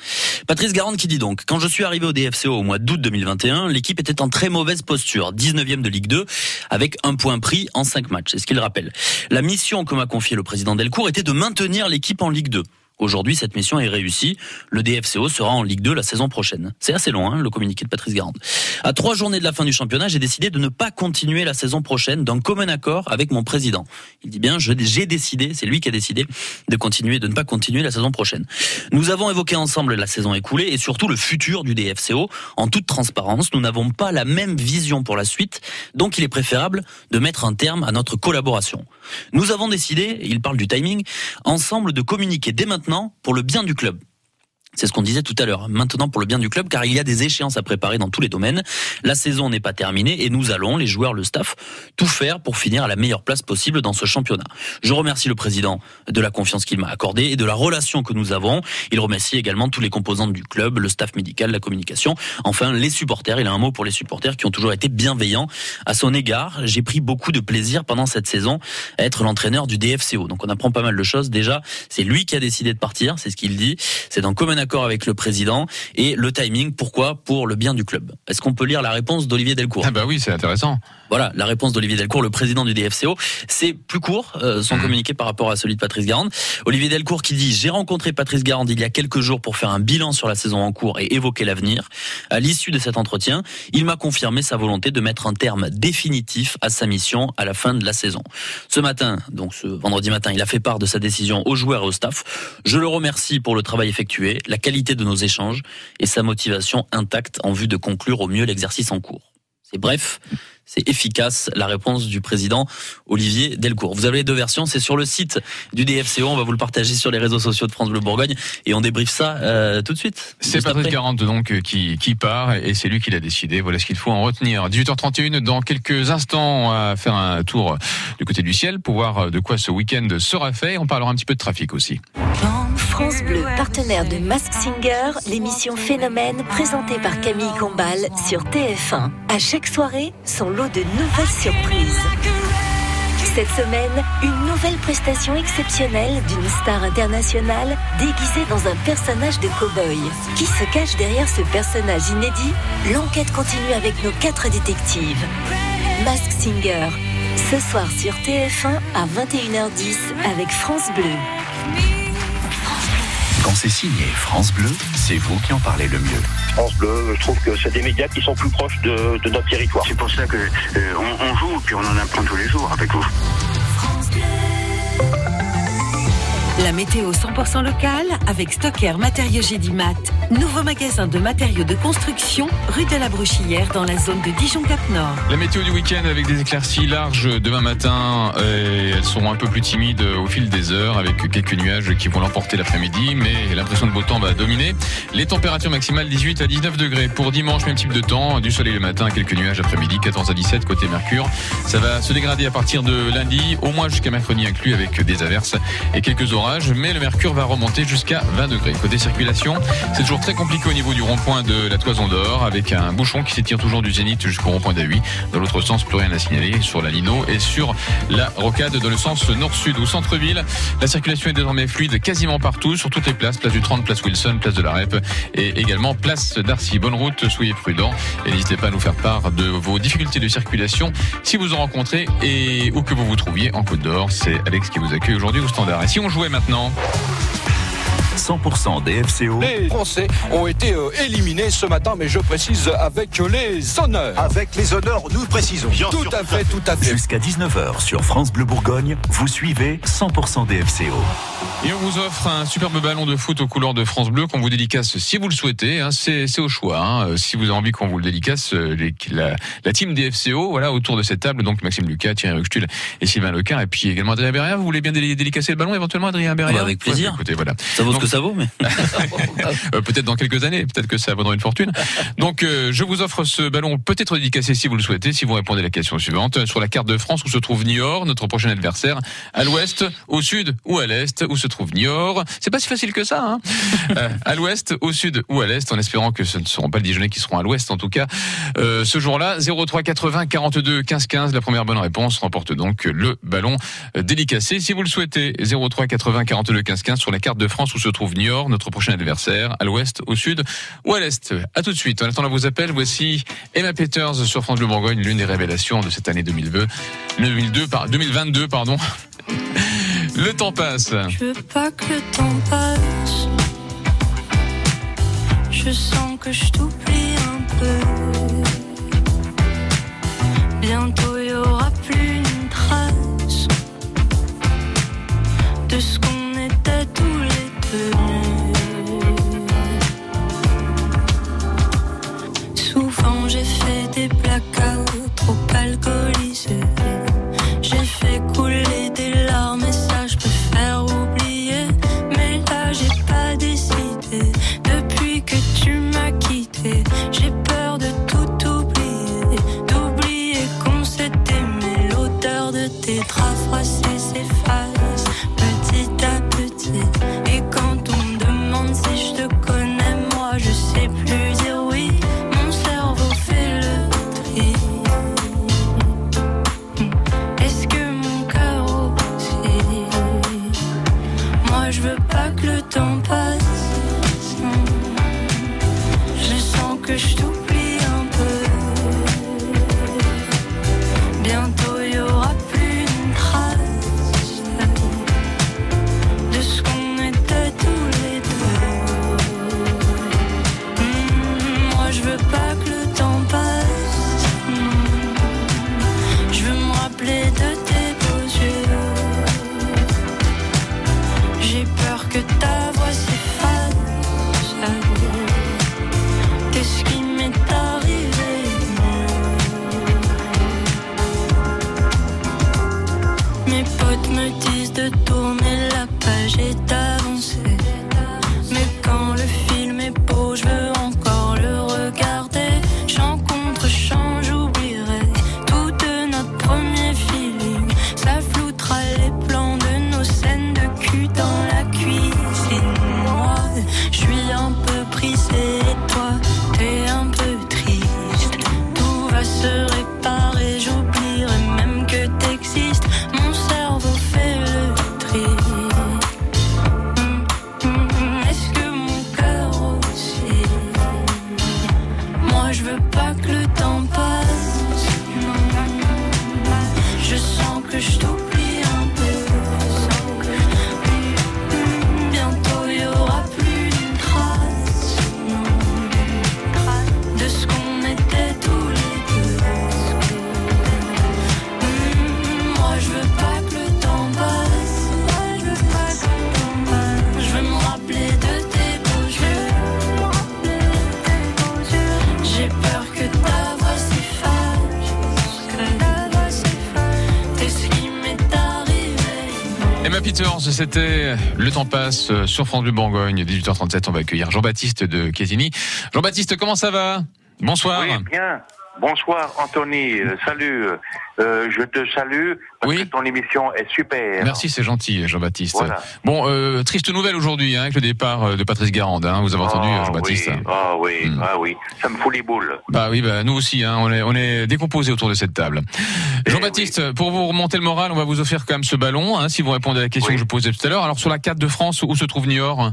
Patrice Garande qui dit donc, quand je suis arrivé au DFCO au mois d'août 2021, l'équipe était en très mauvaise posture, 19e de Ligue 2, avec un point pris en 5 matchs. C'est ce qu'il rappelle? La mission que m'a confiée le président Delcourt était de maintenir l'équipe en Ligue 2. Aujourd'hui, cette mission est réussie. Le DFCO sera en Ligue 2 la saison prochaine. C'est assez long, hein, le communiqué de Patrice Garande. À trois journées de la fin du championnat, j'ai décidé de ne pas continuer la saison prochaine d'un commun accord avec mon président. Il dit bien, j'ai décidé, c'est lui qui a décidé de continuer, de ne pas continuer la saison prochaine. Nous avons évoqué ensemble la saison écoulée et surtout le futur du DFCO. En toute transparence, nous n'avons pas la même vision pour la suite, donc il est préférable de mettre un terme à notre collaboration. Nous avons décidé, il parle du timing, ensemble de communiquer dès maintenant pour le bien du club. C'est ce qu'on disait tout à l'heure. Maintenant pour le bien du club, car il y a des échéances à préparer dans tous les domaines. La saison n'est pas terminée et nous allons, les joueurs, le staff, tout faire pour finir à la meilleure place possible dans ce championnat. Je remercie le président de la confiance qu'il m'a accordée et de la relation que nous avons. Il remercie également tous les composants du club, le staff médical, la communication, enfin les supporters. Il a un mot pour les supporters qui ont toujours été bienveillants à son égard. J'ai pris beaucoup de plaisir pendant cette saison à être l'entraîneur du DFCO. Donc on apprend pas mal de choses. Déjà, c'est lui qui a décidé de partir, c'est ce qu'il dit. C'est en commun accord avec le président et le timing. Pourquoi? Pour le bien du club. Est-ce qu'on peut lire la réponse d'Olivier Delcourt? Ah bah oui, c'est intéressant. Voilà, la réponse d'Olivier Delcourt, le président du DFCO. C'est plus court, euh, son Mhm. communiqué par rapport à celui de Patrice Garande. Olivier Delcourt qui dit J'ai rencontré Patrice Garande il y a quelques jours pour faire un bilan sur la saison en cours et évoquer l'avenir. À l'issue de cet entretien, il m'a confirmé sa volonté de mettre un terme définitif à sa mission à la fin de la saison. Ce matin, donc ce vendredi matin, il a fait part de sa décision aux joueurs et au staff. Je le remercie pour le travail effectué, la qualité de nos échanges et sa motivation intacte en vue de conclure au mieux l'exercice en cours. C'est bref, c'est efficace, la réponse du président Olivier Delcourt. Vous avez les deux versions, c'est sur le site du DFCO, on va vous le partager sur les réseaux sociaux de France Bleu Bourgogne et on débriefe ça euh, tout de suite. C'est Patrick après. Garande donc euh, qui, qui part et c'est lui qui l'a décidé. Voilà ce qu'il faut en retenir. 18h31, dans quelques instants, on va faire un tour du côté du ciel pour voir euh, de quoi ce week-end sera fait. On parlera un petit peu de trafic aussi. France Bleu, partenaire de Mask Singer, l'émission Phénomène présentée par Camille Combal sur TF1. À chaque soirée, son de nouvelles surprises. Cette semaine, une nouvelle prestation exceptionnelle d'une star internationale déguisée dans un personnage de cow-boy. Qui se cache derrière ce personnage inédit? L'enquête continue avec nos quatre détectives. Mask Singer, ce soir sur TF1 à 21h10 avec France Bleu. Quand c'est signé France Bleu, c'est vous qui en parlez le mieux. France Bleu, je trouve que c'est des médias qui sont plus proches de, de notre territoire. C'est pour ça que euh, on, on joue puis on en apprend tous les jours avec vous. La météo 100% locale avec Stocker Matériaux Gédimat. Nouveau magasin de matériaux de construction rue de la Brochillère dans la zone de Dijon-Cap-Nord. La météo du week-end avec des éclaircies larges demain matin. Et elles seront un peu plus timides au fil des heures avec quelques nuages qui vont l'emporter l'après-midi. Mais l'impression de beau temps va dominer. Les températures maximales 18 à 19 degrés. Pour dimanche, même type de temps. Du soleil le matin, quelques nuages après-midi. 14 à 17 côté Mercure. Ça va se dégrader à partir de lundi, au moins jusqu'à mercredi inclus avec des averses et quelques orages. Mais le mercure va remonter jusqu'à 20 degrés. Côté circulation, c'est toujours très compliqué au niveau du rond-point de la Toison d'Or avec un bouchon qui s'étire toujours du Zénith jusqu'au rond-point d'A8. Dans l'autre sens, plus rien à signaler sur la Lino et sur la rocade dans le sens nord-sud ou centre-ville. La circulation est désormais fluide quasiment partout, sur toutes les places. Place du 30, place Wilson, place de la Rep et également place d'Arcy. Bonne route, soyez prudents et n'hésitez pas à nous faire part de vos difficultés de circulation si vous en rencontrez et où que vous vous trouviez en Côte d'Or. C'est Alex qui vous accueille aujourd'hui au standard. Et si on jouait maintenant non 100% DFCO. Les Français ont été euh, éliminés ce matin, mais je précise avec les honneurs. Avec les honneurs, nous précisons. tout à fait, tout à fait. Jusqu'à 19h sur France Bleu Bourgogne, vous suivez 100% DFCO. Et on vous offre un superbe ballon de foot aux couleurs de France Bleu qu'on vous dédicace si vous le souhaitez. Hein, c'est au choix. hein. Si vous avez envie qu'on vous le dédicace, euh, les- la, la team DFCO, voilà, autour de cette table, donc Maxime Lucas, Thierry Ruxtul et Sylvain Lecar, et puis également Adrien Berrière. Vous voulez bien dé- dédicacer le ballon éventuellement, Adrien Berrière Bah, avec plaisir. Ouais, écoutez, voilà. Ça vaut ce Donc, que ça vaut, mais. (laughs) (laughs) euh, peut-être dans quelques années, peut-être que ça vaudra une fortune. Donc, euh, je vous offre ce ballon peut-être dédicacé si vous le souhaitez, si vous répondez à la question suivante. Sur la carte de France, où se trouve Niort, notre prochain adversaire À l'ouest, au sud ou à l'est, où se trouve Niort C'est pas si facile que ça, hein (laughs) Euh, À l'ouest, au sud ou à l'est, en espérant que ce ne seront pas les Dijonnais qui seront à l'ouest, en tout cas. Euh, ce jour-là, 03 80 42 15 15, la première bonne réponse remporte donc le ballon euh, dédicacé. Si vous le souhaitez, 03 80 42 15 15 sur la carte de France où se trouve Niort, notre prochain adversaire, à l'ouest, au sud ou à l'est. À tout de suite. En attendant vos appels, voici Emma Peters sur France Bleu Bourgogne, l'une des révélations de cette année 2002, 2002 par, 2022, pardon. (laughs) Le temps passe. Je veux pas que le temps passe. Je sens que je t'oublie un peu. Bientôt y aura plus une trace de ce sens C'était Le temps passe euh, sur France Bleu Bourgogne, 18h37. On va accueillir Jean-Baptiste de Quétigny. Jean-Baptiste, comment ça va? Bonsoir. Oui, bien. Bonsoir Anthony, Euh, salut. Euh, je te salue parce que ton émission est super. Merci, c'est gentil, Jean-Baptiste. Voilà. Bon, euh, triste nouvelle aujourd'hui hein, avec le départ de Patrice Garande. Hein, vous avez entendu, Ah Jean-Baptiste oui, Ah oui, ah oui, ça me fout les boules. Bah oui, bah nous aussi, hein, on est on est décomposé autour de cette table. Eh Jean-Baptiste, pour vous remonter le moral, on va vous offrir quand même ce ballon, si vous répondez à la question que je posais tout à l'heure. Alors sur la carte de France, où se trouve Niort?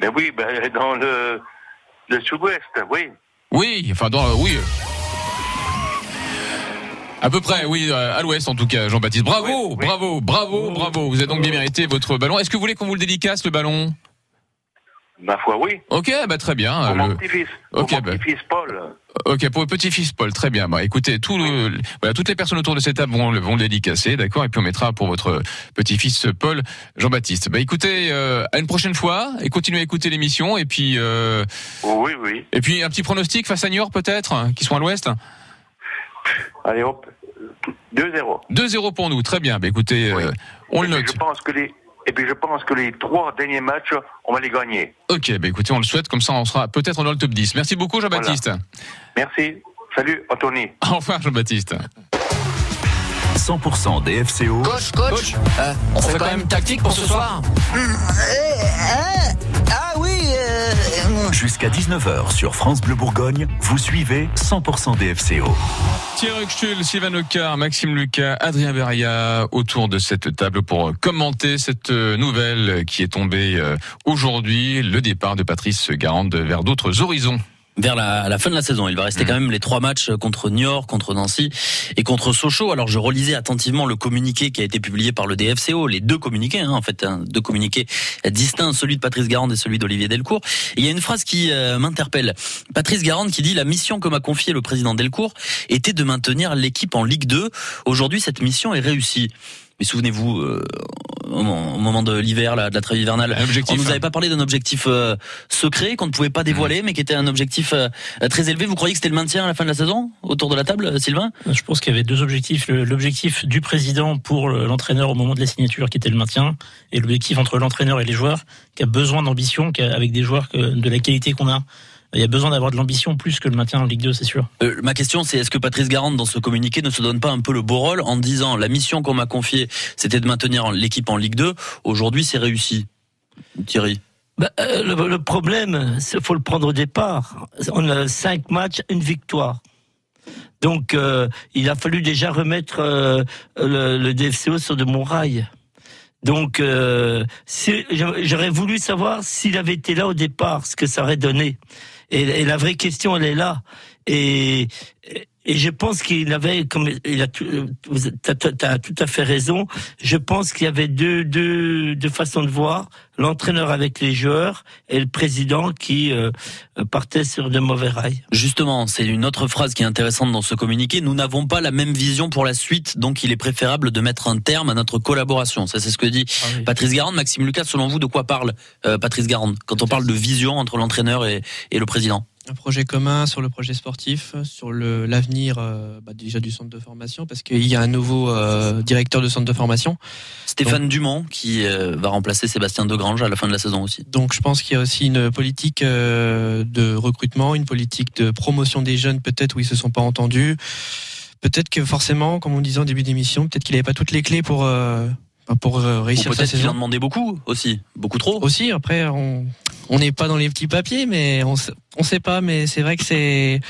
Mais oui, ben, dans le, le sud-ouest, oui. Oui, enfin dans oui. À peu près, oui, euh, à l'ouest en tout cas, Jean-Baptiste. Bravo, bravo, bravo, bravo. Vous avez donc bien mérité votre ballon. Est-ce que vous voulez qu'on vous le dédicace le ballon? Ma foi, oui. Ok, bah très bien. Pour euh, mon petit-fils, Ok, pour mon bah- petit-fils Paul. Ok, pour le petit-fils Paul, très bien. Bah, écoutez, tout le, voilà, toutes les personnes autour de cette table vont, le- vont le dédicacer, d'accord Et puis on mettra pour votre petit-fils Paul Jean-Baptiste. Bah écoutez, euh, à une prochaine fois et continuez à écouter l'émission. Et puis, euh, Oui, oui. et puis un petit pronostic face à Niort peut-être, hein, qui sont à l'ouest? Allez hop, 2-0. 2-0 pour nous, très bien. Bah écoutez, euh, on le note. je pense que les, et puis je pense que les trois derniers matchs, on va les gagner. Ok, bah écoutez, on le souhaite, comme ça on sera peut-être dans le top 10. Merci beaucoup Jean-Baptiste. Merci. Salut, Anthony. (laughs) Au revoir Jean-Baptiste. 100% DFCO. Coach, coach, euh, on, fait, quand même tactique pour ce soir Ah oui Jusqu'à 19h sur France Bleu Bourgogne, vous suivez 100% DFCO. Thierry Huxtul, Sylvain Lecar, Maxime Lucas, Adrien Beria autour de cette table pour commenter cette euh, nouvelle qui est tombée euh, aujourd'hui, le départ de Patrice Garande vers d'autres horizons. Vers la, la fin de la saison. Il va rester quand même les trois matchs contre Niort, contre Nancy et contre Sochaux. Alors je relisais attentivement le communiqué qui a été publié par le DFCO, les deux communiqués, hein, en fait, hein, deux communiqués distincts, celui de Patrice Garande et celui d'Olivier Delcourt. Et il y a une phrase qui euh, m'interpelle. Patrice Garande qui dit la mission que m'a confiée le président Delcourt était de maintenir l'équipe en Ligue 2. Aujourd'hui, cette mission est réussie. Mais souvenez-vous, euh, au moment de l'hiver, là, de la trêve hivernale, objectif, on nous hein. avait pas parlé d'un objectif euh, secret qu'on ne pouvait pas dévoiler, mais qui était un objectif euh, très élevé. Vous croyez que c'était le maintien à la fin de la saison autour de la table, euh, Sylvain? Je pense qu'il y avait deux objectifs. L'objectif du président pour le- l'entraîneur au moment de la signature, qui était le maintien, et l'objectif entre l'entraîneur et les joueurs, qui a besoin d'ambition, avec des joueurs que- de la qualité qu'on a. Il y a besoin d'avoir de l'ambition plus que le maintien en Ligue 2, c'est sûr. Euh, ma question, c'est est-ce que Patrice Garande, dans ce communiqué, ne se donne pas un peu le beau rôle en disant la mission qu'on m'a confiée, c'était de maintenir l'équipe en Ligue 2. Aujourd'hui, c'est réussi? Thierry. Bah, euh, le, le problème, il faut le prendre au départ. On a cinq matchs, une victoire. Donc, euh, il a fallu déjà remettre euh, le, le DFCO sur de mon rail. Donc, euh, si- j'aurais voulu savoir s'il avait été là au départ, ce que ça aurait donné. Et, la vraie question, elle est là. Et, et je pense qu'il avait, comme il a, t'as, t'as tout à fait raison. Je pense qu'il y avait deux, deux, deux façons de voir l'entraîneur avec les joueurs et le président qui euh, partait sur de mauvais rails. Justement, c'est une autre phrase qui est intéressante dans ce communiqué. Nous n'avons pas la même vision pour la suite, donc il est préférable de mettre un terme à notre collaboration. Ça, c'est ce que dit Patrice Garande. Maxime Lucas, selon vous, de quoi parle euh, Patrice Garande quand on parle de vision entre l'entraîneur et, et le président? Un projet commun sur le projet sportif, sur l'avenir euh, bah, déjà du centre de formation, parce qu'il y a un nouveau euh, directeur de centre de formation. Stéphane Dumont qui euh, va remplacer Sébastien Degrange à la fin de la saison aussi. Donc je pense qu'il y a aussi une politique de recrutement, une politique de promotion des jeunes peut-être où ils se sont pas entendus. Peut-être que forcément, comme on disait en début d'émission, peut-être qu'il n'avait pas toutes les clés pour pour euh, Ou réussir peut-être qu'il saison. en demandait beaucoup aussi, beaucoup trop. Aussi, après, on on n'est pas dans les petits papiers, mais on on sait pas. Mais c'est vrai que c'est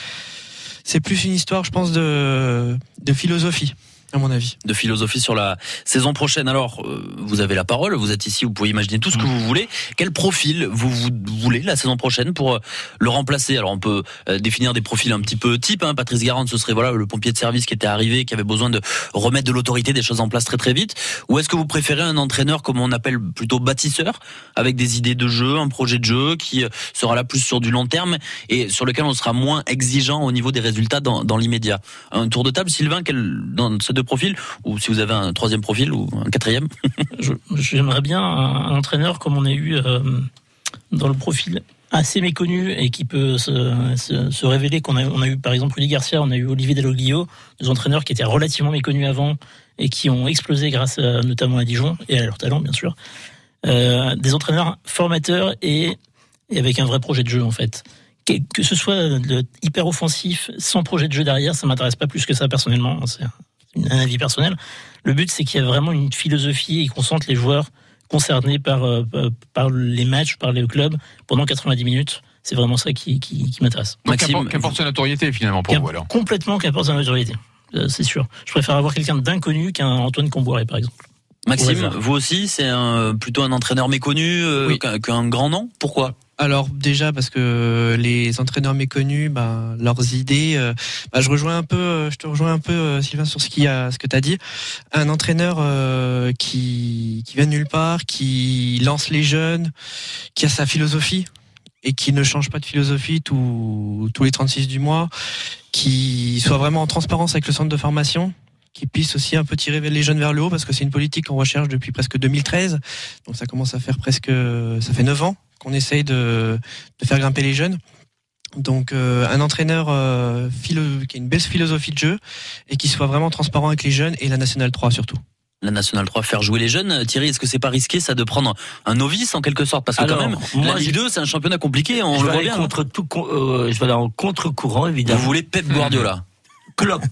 c'est plus une histoire, je pense, de de philosophie, à mon avis. de philosophie sur la saison prochaine. Alors, euh, vous avez la parole, vous êtes ici, vous pouvez imaginer tout ce que vous voulez. Quel profil vous, vous voulez la saison prochaine pour euh, le remplacer? Alors, on peut euh, définir des profils un petit peu type. Hein. Patrice Garande, ce serait voilà le pompier de service qui était arrivé, qui avait besoin de remettre de l'autorité, des choses en place très très vite. Ou est-ce que vous préférez un entraîneur comme on appelle plutôt bâtisseur, avec des idées de jeu, un projet de jeu qui sera là plus sur du long terme et sur lequel on sera moins exigeant au niveau des résultats dans, dans l'immédiat? Un tour de table, Sylvain, quel, dans ces deux profils, ou si vous avez un troisième profil ou un quatrième (laughs) J'aimerais bien un, entraîneur comme on a eu euh, dans le profil assez méconnu et qui peut se, révéler qu'on a, on a eu par exemple Rudy Garcia, on a eu Olivier Deloglio, deux entraîneurs qui étaient relativement méconnus avant et qui ont explosé grâce notamment à Dijon et à leur talent bien sûr. Euh, des entraîneurs formateurs et, avec un vrai projet de jeu en fait. Que, que ce soit hyper offensif sans projet de jeu derrière, ça m'intéresse pas plus que ça personnellement. Un- avis personnel. Le but c'est qu'il y a vraiment une philosophie et qu'on sente les joueurs concernés par, euh, par les matchs, par les clubs pendant 90 minutes. C'est vraiment ça qui, qui, qui m'intéresse. Donc, qu'importe- Qu'importe sa notoriété finalement pour vous alors. Complètement qu'apporte sa notoriété. Euh, C'est sûr. Je préfère avoir quelqu'un d'inconnu qu'un Antoine Comboiré, par exemple. Maxime, vous aussi, c'est plutôt un entraîneur méconnu euh, qu'un qu'un grand nom? Pourquoi? Alors déjà parce que les entraîneurs méconnus, bah, leurs idées, bah, je rejoins un peu, euh, je te rejoins un peu euh, Sylvain sur ce qui a, ce que tu as dit. Un entraîneur qui qui vient nulle part, qui lance les jeunes, qui a sa philosophie et qui ne change pas de philosophie tous tous les 36 du mois, qui soit vraiment en transparence avec le centre de formation qui puisse aussi un peu tirer les jeunes vers le haut parce que c'est une politique qu'on recherche depuis presque 2013. Donc ça commence à faire presque ça fait 9 ans qu'on essaye de, de faire grimper les jeunes. Donc euh, un entraîneur euh, philo- qui a une belle philosophie de jeu et qui soit vraiment transparent avec les jeunes et la nationale 3 surtout. La Nationale 3 faire jouer les jeunes. Thierry, est-ce que c'est pas risqué ça de prendre un novice en quelque sorte? Parce que Alors, quand même, moi, la Ligue j'ai- 2 c'est un championnat compliqué, on je le vais voit bien. contre tout, euh, je vais aller en contre-courant, évidemment. Vous voulez Pep Guardiola? Klopp.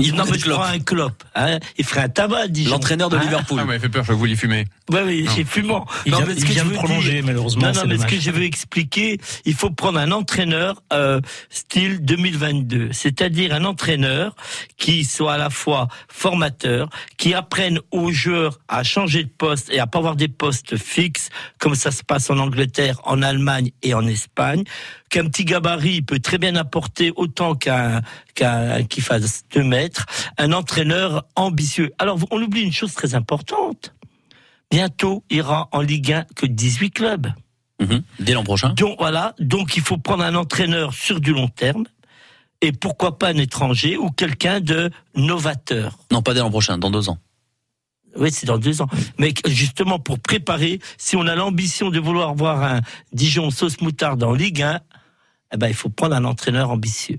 Il non, veut mais je Klopp. prends un Klopp. Hein. Il ferait un tabac Dijon. L'entraîneur de Hein. Liverpool. Ah, mais il fait peur, je vous l'y fumer. Oui, oui, j'ai fumant. Il non, vient- mais ce il que vient je veux prolonger, dire- malheureusement, Non, non, c'est mais ce que je veux expliquer, il faut prendre un entraîneur euh, style 2022, c'est-à-dire un entraîneur qui soit à la fois formateur, qui apprenne aux joueurs à changer de poste et à pas avoir des postes fixes, comme ça se passe en Angleterre, en Allemagne et en Espagne, qu'un petit gabarit peut très bien apporter autant qu'un qu'un qui fasse deux mètres, un entraîneur ambitieux. Alors on oublie une chose très importante. Bientôt, aura en Ligue 1 que 18 clubs. Mhm. Dès l'an prochain. Donc voilà, donc il faut prendre un entraîneur sur du long terme et pourquoi pas un étranger ou quelqu'un de novateur. Non, pas dès l'an prochain, dans deux ans. Oui, c'est dans deux ans. Mais justement pour préparer, si on a l'ambition de vouloir voir un Dijon sauce moutarde en Ligue 1, eh ben il faut prendre un entraîneur ambitieux.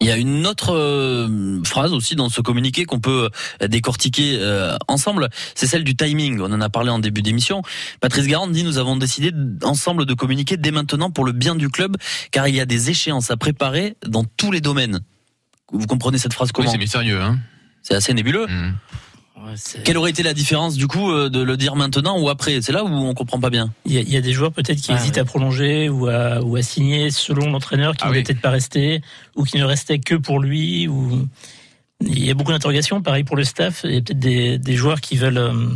Il y a une autre euh, phrase aussi dans ce communiqué qu'on peut euh, décortiquer euh, ensemble, c'est celle du timing. On en a parlé en début d'émission. Patrice Garand dit nous avons décidé ensemble de communiquer dès maintenant pour le bien du club, car il y a des échéances à préparer dans tous les domaines. Vous comprenez cette phrase Oui, comment c'est mystérieux, hein. C'est assez nébuleux. Quelle aurait été la différence du coup euh, de le dire maintenant ou après? C'est là où on comprend pas bien. Il y a, il y a des joueurs peut-être qui Ah, hésitent à prolonger ou à, ou à signer selon l'entraîneur qui Ah ne oui. peut-être pas rester ou qui ne restait que pour lui. Ou... Il y a beaucoup d'interrogations. Pareil pour le staff. Il y a peut-être des, des joueurs qui veulent. euh,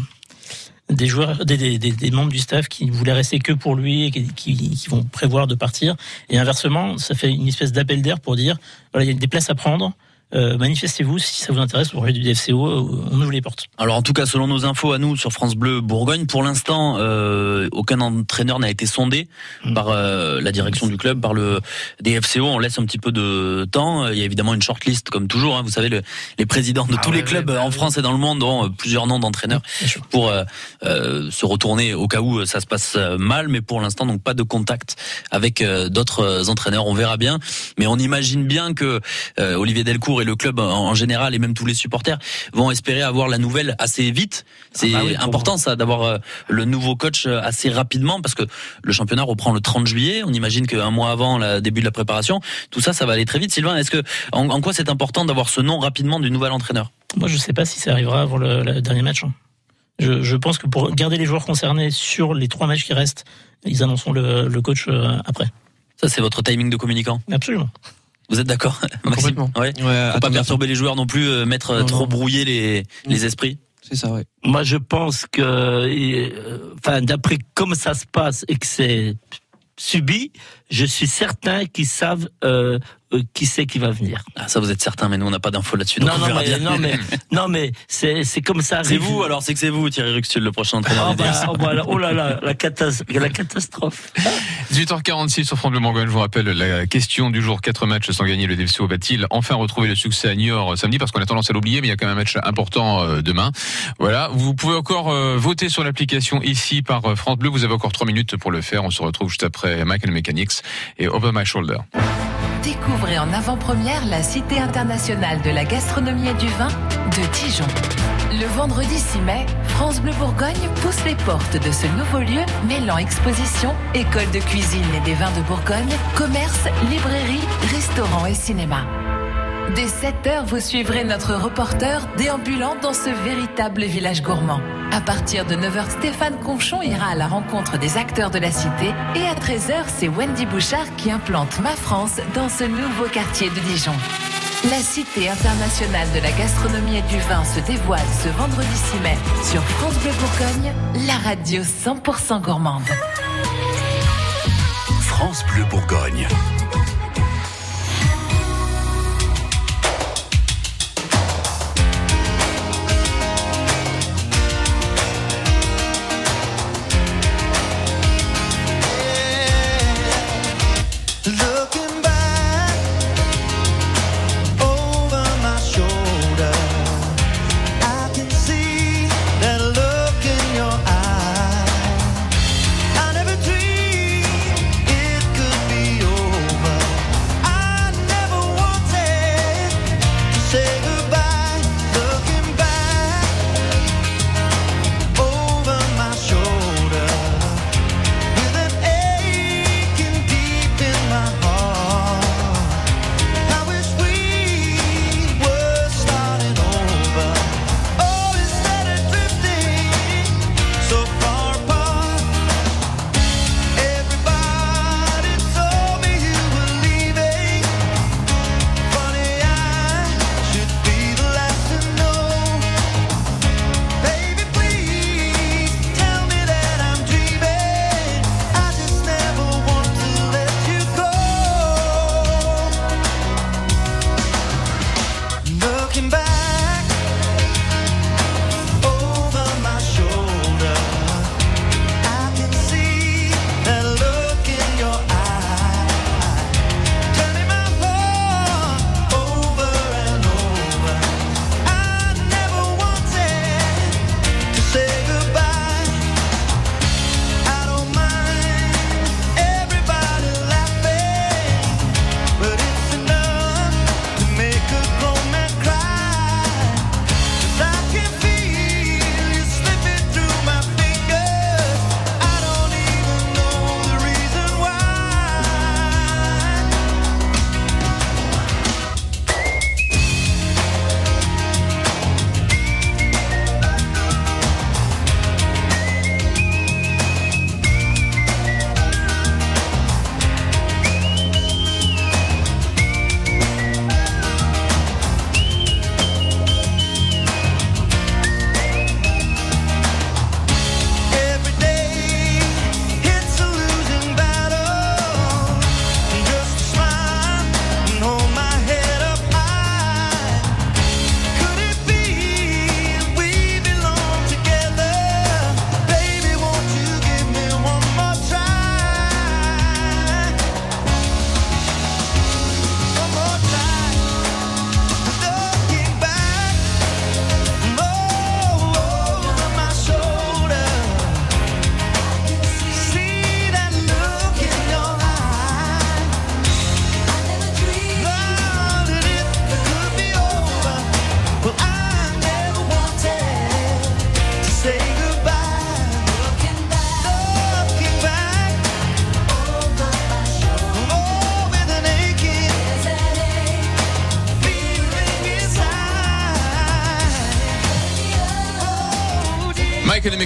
des joueurs, des, des, des- des membres du staff qui voulaient rester que pour lui et qui, qui, qui vont prévoir de partir. Et inversement, ça fait une espèce d'appel d'air pour dire voilà, il y a des places à prendre. Euh, manifestez-vous si ça vous intéresse pour du DFCO. euh, On ouvre les portes. Alors en tout cas, selon nos infos à nous sur France Bleu Bourgogne, pour l'instant, euh, aucun entraîneur n'a été sondé Mm. par euh, la direction du club, par le DFCO. On laisse un petit peu de temps. Il y a évidemment une shortlist, comme toujours. hein. Vous savez, le- les présidents de Ah tous ouais, les clubs ouais, bah en. France et dans le monde ont euh, plusieurs noms d'entraîneurs pour euh, euh, se retourner au cas où ça se passe euh, mal. Mais pour l'instant, donc pas de contact avec euh, d'autres euh, entraîneurs. On verra bien. Mais on imagine bien que euh, Olivier Delcourt et le club en, général et même tous les supporters vont espérer avoir la nouvelle assez vite. C'est Ah bah oui, pour important ça d'avoir euh, le nouveau coach euh, assez rapidement parce que le championnat reprend le 30 juillet. On imagine qu'un mois avant le début de la préparation, tout ça, ça va aller très vite. Sylvain, est-ce que en, en quoi c'est important d'avoir ce nom rapidement du nouvel entraîneur? Moi, je ne sais pas si ça arrivera avant le, le dernier match. hein. Je, je pense que pour garder les joueurs concernés sur les trois matchs qui restent, ils annonceront le, le coach euh, après. Ça, c'est votre timing de communicant? Absolument. Vous êtes d'accord? (laughs) Maxime? Complètement. Ouais. Ouais, Faut pas perturber les joueurs non plus, euh, mettre euh, Non, trop non. brouiller les, les esprits? C'est ça, ouais. Moi, je pense que, euh, enfin, d'après comme ça se passe et que c'est subi, je suis certain qu'ils savent euh, euh, qui c'est qui va venir. Ah, ça, vous êtes certain, mais nous, on n'a pas d'infos là-dessus. Non, on non, mais, non, mais, (laughs) non, mais c'est c'est comme ça. C'est vous, alors c'est que c'est vous, Thierry Ruxtul, le prochain entraîneur Ah bah, DFC. oh, bah, là, oh là là, la, catas- la catastrophe. 18h46 sur France Bleu Bourgogne. Je vous rappelle la question du jour. Quatre matchs sans gagner. Le DFCO va-t-il enfin retrouver le succès à Niort samedi? Parce qu'on a tendance à l'oublier, mais il y a quand même un match important euh, demain. Voilà. Vous pouvez encore euh, voter sur l'application ici par euh, France Bleu. Vous avez encore trois minutes pour le faire. On se retrouve juste après Michael Mechanics et Over My Shoulder. Découvrez en avant-première la Cité internationale de la gastronomie et du vin de Dijon. Le vendredi 6 mai, France Bleu Bourgogne pousse les portes de ce nouveau lieu mêlant exposition, école de cuisine et des vins de Bourgogne, commerce, librairie, restaurant et cinéma. Dès 7h, vous suivrez notre reporter déambulant dans ce véritable village gourmand. À partir de 9h, Stéphane Conchon ira à la rencontre des acteurs de la cité et à 13h, c'est Wendy Bouchard qui implante Ma France dans ce nouveau quartier de Dijon. La Cité internationale de la gastronomie et du vin se dévoile ce vendredi 6 mai sur France Bleu Bourgogne, la radio 100% gourmande. France Bleu Bourgogne.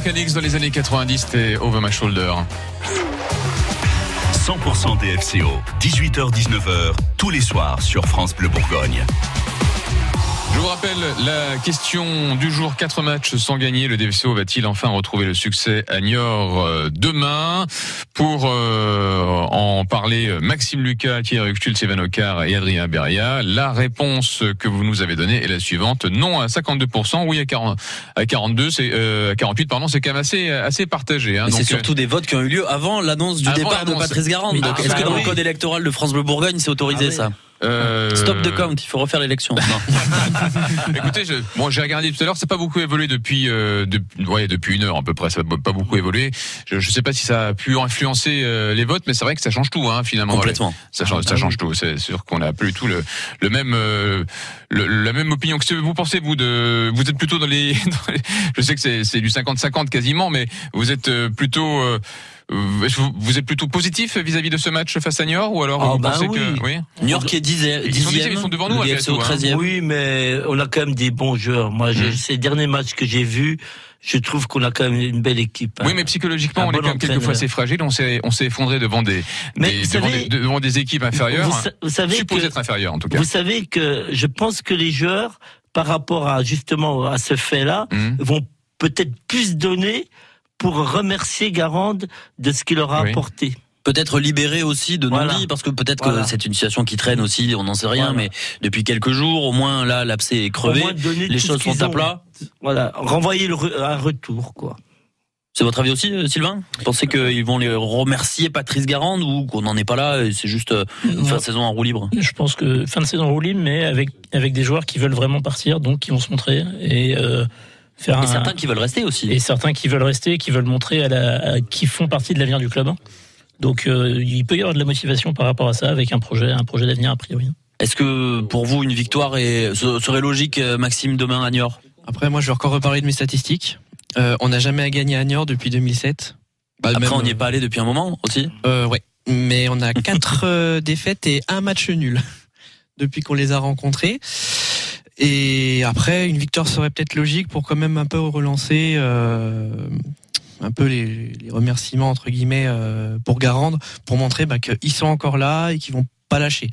Mechanics dans les années 90, c'était Over My Shoulder. 100% DFCO, 18h-19h, tous les soirs sur France Bleu Bourgogne. Je vous rappelle la question du jour. Quatre matchs sans gagner. Le DFCO va-t-il enfin retrouver le succès à Niort euh, demain? Pour euh, en parler, Maxime Lucas, Thierry Huxtul, Sylvain Ocar et Adrien Beria. La réponse que vous nous avez donnée est la suivante. Non à 52%, oui à, 40, à 42, c'est euh, à 48, pardon. C'est quand même assez assez partagé. Hein, Mais c'est Donc, surtout des votes qui ont eu lieu avant l'annonce du Avant départ de. Patrice Garande. Ah, est-ce que dans oui. le code électoral de France Bleu Bourgogne, c'est autorisé ça? Euh, Stop de count, il faut refaire l'élection. (laughs) Écoutez, je, bon, j'ai regardé tout à l'heure, c'est pas beaucoup évolué depuis, euh, de- ouais, depuis une heure à peu près, ça n'a pas beaucoup évolué. Je, je sais pas si ça a pu influencer euh, les votes, mais c'est vrai que ça change tout, hein, finalement. Complètement. Ça change, ça change tout. C'est sûr qu'on n'a plus du tout le, le même, euh, le- la même opinion. Que vous pensez vous de, vous êtes plutôt dans les, (laughs) dans les- je sais que c'est c'est du 50-50 quasiment, mais vous êtes euh, plutôt euh, vous, êtes plutôt positif vis-à-vis de ce match face à Niort ou alors Ah, vous bah pensez oui. que oui Niort qui est dixième, Ils sont dixièmes, ils sont devant nous, le tout, hein. 13e. Oui, mais on a quand même des bons joueurs. Moi, j'ai- ces derniers matchs que j'ai vus, je trouve qu'on a quand même une belle équipe. hein. Oui, mais psychologiquement, Un on est bon quand même quelquefois assez fragile. On s'est, on s'est effondré devant des, Mais des- vous devant, savez- des, devant des équipes inférieures. Vous sa- vous savez supposées être inférieures, en tout cas. Vous savez que je pense que les joueurs, par rapport à justement à ce fait-là, Mhm. vont peut-être plus donner pour remercier Garande de ce qu'il leur a Oui. apporté. Peut-être libéré aussi de non-dit, Voilà. parce que peut-être Voilà. que c'est une situation qui traîne aussi, on n'en sait rien, Voilà. mais depuis quelques jours, au moins là, l'abcès est crevé, les choses sont à plat. Voilà, renvoyer le re- un retour, quoi. C'est votre avis aussi, euh, Sylvain? Vous pensez qu'ils vont les remercier Patrice Garande ou qu'on n'en est pas là et c'est juste euh, une fin de saison en roue libre? Je pense que fin de saison roue libre, mais avec avec des joueurs qui veulent vraiment partir, donc qui vont se montrer et euh, faire Et un- certains qui veulent rester aussi. Et certains qui veulent rester, qui veulent montrer à la, à- qui font partie de l'avenir du club. Donc euh, il peut y avoir de la motivation par rapport à ça avec un projet, un projet d'avenir a priori. Est-ce que pour vous une victoire est, serait logique, euh, Maxime, demain à Niort? Après, moi, je vais encore reparler de mes statistiques. Euh, on n'a jamais gagné à Niort depuis 2007. Bah, Après, même, on n'y est pas allé depuis un moment aussi Euh, ouais. Mais on a quatre (laughs) défaites et un match nul (laughs) depuis qu'on les a rencontrés. Et après, une victoire serait peut-être logique pour quand même un peu relancer euh, un peu les, les remerciements entre guillemets euh, pour Garande, pour montrer bah, qu'ils sont encore là et qu'ils vont pas lâcher.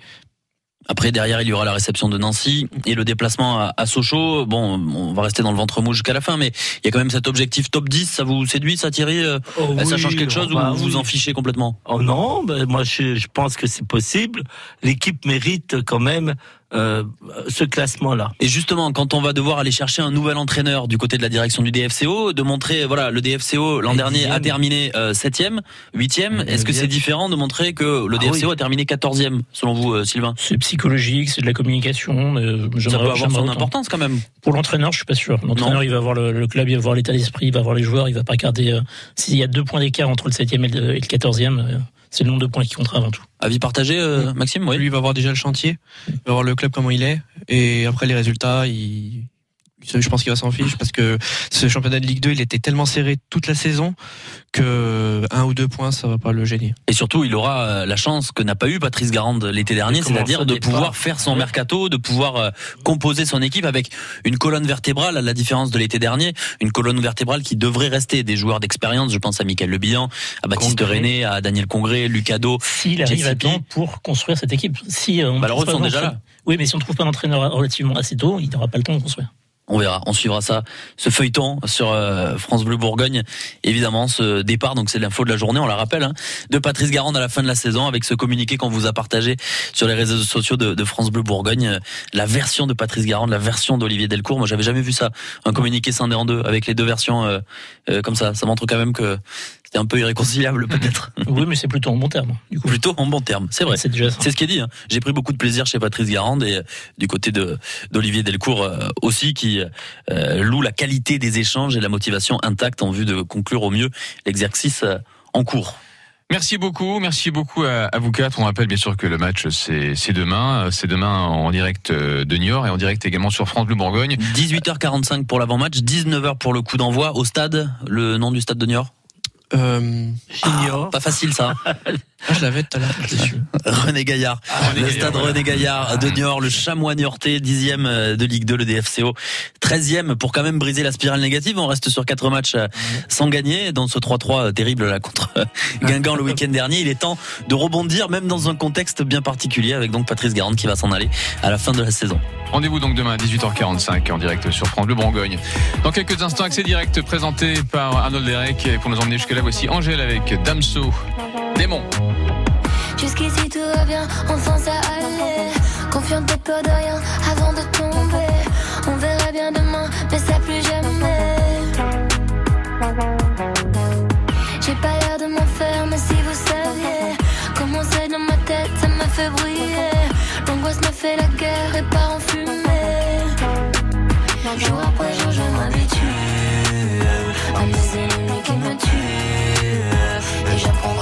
Après, derrière, il y aura la réception de Nancy et le déplacement à, à Sochaux. Bon, on va rester dans le ventre mou jusqu'à la fin, mais il y a quand même cet objectif top 10. Ça vous séduit, ça, Thierry Euh, Oh Ça oui, change quelque chose bah ou vous oui. vous en fichez complètement? Oh non, ben moi je, je pense que c'est possible. L'équipe mérite quand même euh, ce classement-là. Et justement, quand on va devoir aller chercher un nouvel entraîneur du côté de la direction du DFCO, de montrer, voilà, le DFCO l'an dernier a terminé euh, septième, huitième. Est-ce que c'est différent de montrer que le Ah DFCO oui. a terminé quatorzième, selon vous, euh, Sylvain? C'est psychologique, c'est de la communication. euh, Ça peut avoir son autant. importance quand même. Pour l'entraîneur, je suis pas sûr. L'entraîneur, il va voir le, le club, il va voir l'état d'esprit, il va voir les joueurs, il va pas regarder euh, s'il y a deux points d'écart entre le septième et le, et le quatorzième. euh, c'est le nombre de points qui comptera avant tout. Avis partagé, euh, Maxime Oui. Lui il va voir déjà le chantier, il va voir le club comment il est, et après les résultats, il... je pense qu'il va s'en fiche parce que ce championnat de Ligue 2, il était tellement serré toute la saison que un ou deux points, ça va pas le gêner. Et surtout, il aura euh, la chance que n'a pas eu Patrice Garande l'été dernier, c'est-à-dire de pouvoir faire son mercato, de pouvoir euh, composer son équipe avec une colonne vertébrale, à la différence de l'été dernier, une colonne vertébrale qui devrait rester des joueurs d'expérience. Je pense à Michael Lebihan, à Baptiste Congré. René, à Daniel Congré, Lucado. S'il arrive à temps pour construire cette équipe. Si, euh, on Bah, sont déjà là. Oui, mais si on trouve pas d'entraîneur relativement assez tôt, il n'aura pas le temps de construire. On verra, on suivra ça, ce feuilleton sur euh, France Bleu Bourgogne. Évidemment, ce départ, donc c'est l'info de la journée, on la rappelle, hein, de Patrice Garande à la fin de la saison avec ce communiqué qu'on vous a partagé sur les réseaux sociaux de, de France Bleu Bourgogne. La version de Patrice Garande, la version d'Olivier Delcourt. Moi, j'avais jamais vu ça, un communiqué scindé en deux avec les deux versions euh, euh, comme ça. Ça montre quand même que c'était un peu irréconciliable, peut-être. (laughs) (laughs) Oui, mais c'est plutôt en bon terme. Du coup, Plutôt en bon terme, c'est vrai. c'est déjà ça. C'est ce qui est dit. hein. J'ai pris beaucoup de plaisir chez Patrice Garande et euh, du côté de d'Olivier Delcourt euh, aussi, qui euh, loue la qualité des échanges et la motivation intacte en vue de conclure au mieux l'exercice euh, en cours. Merci beaucoup, merci beaucoup à, à vous quatre. On rappelle bien sûr que le match c'est c'est demain, Euh, c'est demain en direct euh, de Niort et en direct également sur France Bleu Bourgogne. 18h45 pour l'avant-match, 19h pour le coup d'envoi au stade. Le nom du stade de Niort? Euh, Ah, Pas facile ça. (laughs) Ah, je l'avais tout à l'heure. René Gaillard. René le Gaillard, stade voilà. René Gaillard de Niort, le chamois niortais, dixième euh, de Ligue 2, le DFCO. 13e pour quand même briser la spirale négative. On reste sur quatre matchs euh, sans gagner. Dans ce 3-3 terrible là contre euh, (laughs) Guingamp le week-end dernier, il est temps de rebondir, même dans un contexte bien particulier, avec donc Patrice Garande qui va s'en aller à la fin de la saison. Rendez-vous donc demain à 18h45 en direct sur France Bleu Bourgogne. Dans quelques instants, accès direct présenté par Arnold Derek. Et Pour nous emmener jusque là, voici Angèle avec Damso. Démon. Tout va bien, enfin ça allait. Confiante de peur de rien avant de tomber. On verra bien demain, mais ça plus jamais. J'ai pas l'air de m'en faire, mais si vous saviez comment c'est dans ma tête, ça me fait briller. L'angoisse me fait la guerre et part en fumée. Jour après jour, je m'habitue à mes ennemis qui me tuent. Et j'apprendrai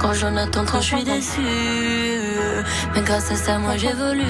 Quand j'en attends trop, je suis déçu. Mais grâce à ça, moi j'évolue.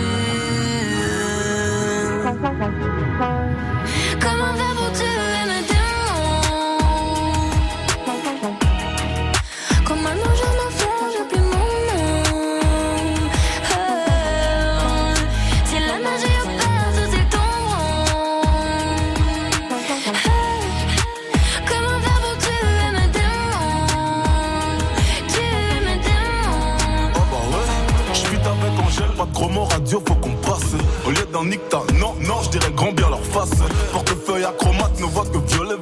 D'un nicta, non, non, je dirais grand bien leur face. Portefeuille acromate, ne voit que violet,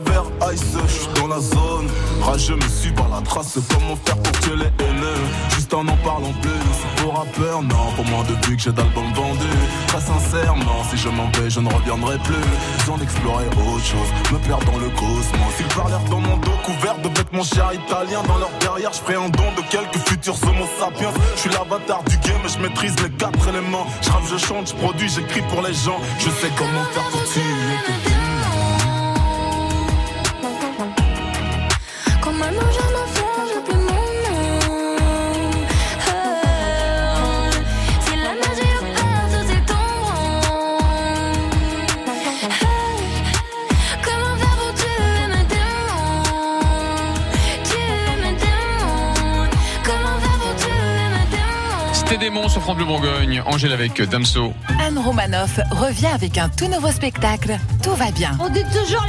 Je suis dans la zone, rageux me suis par la trace. Comment faire pour tuer les haineux? Juste en en parlant plus. Pour rappeur, non, pour moins de vues que j'ai d'albums vendus. Très sincèrement, si je m'en vais, je ne reviendrai plus. Besoin d'explorer autre chose, me perdre dans le cosmos. Ils parlèrent dans mon dos couvert de vêtements chers italiens. Dans leur derrière, je un don de quelques futurs homo sapiens. Je suis l'avatar du game, je maîtrise les quatre éléments. Je je chante, je produis, j'écris pour les gens. Je sais comment faire pour tuer C'était Démon sur France Bleu Bourgogne. Angèle avec Damso. Anne Romanoff revient avec un tout nouveau spectacle. Tout va bien. On dit toujours les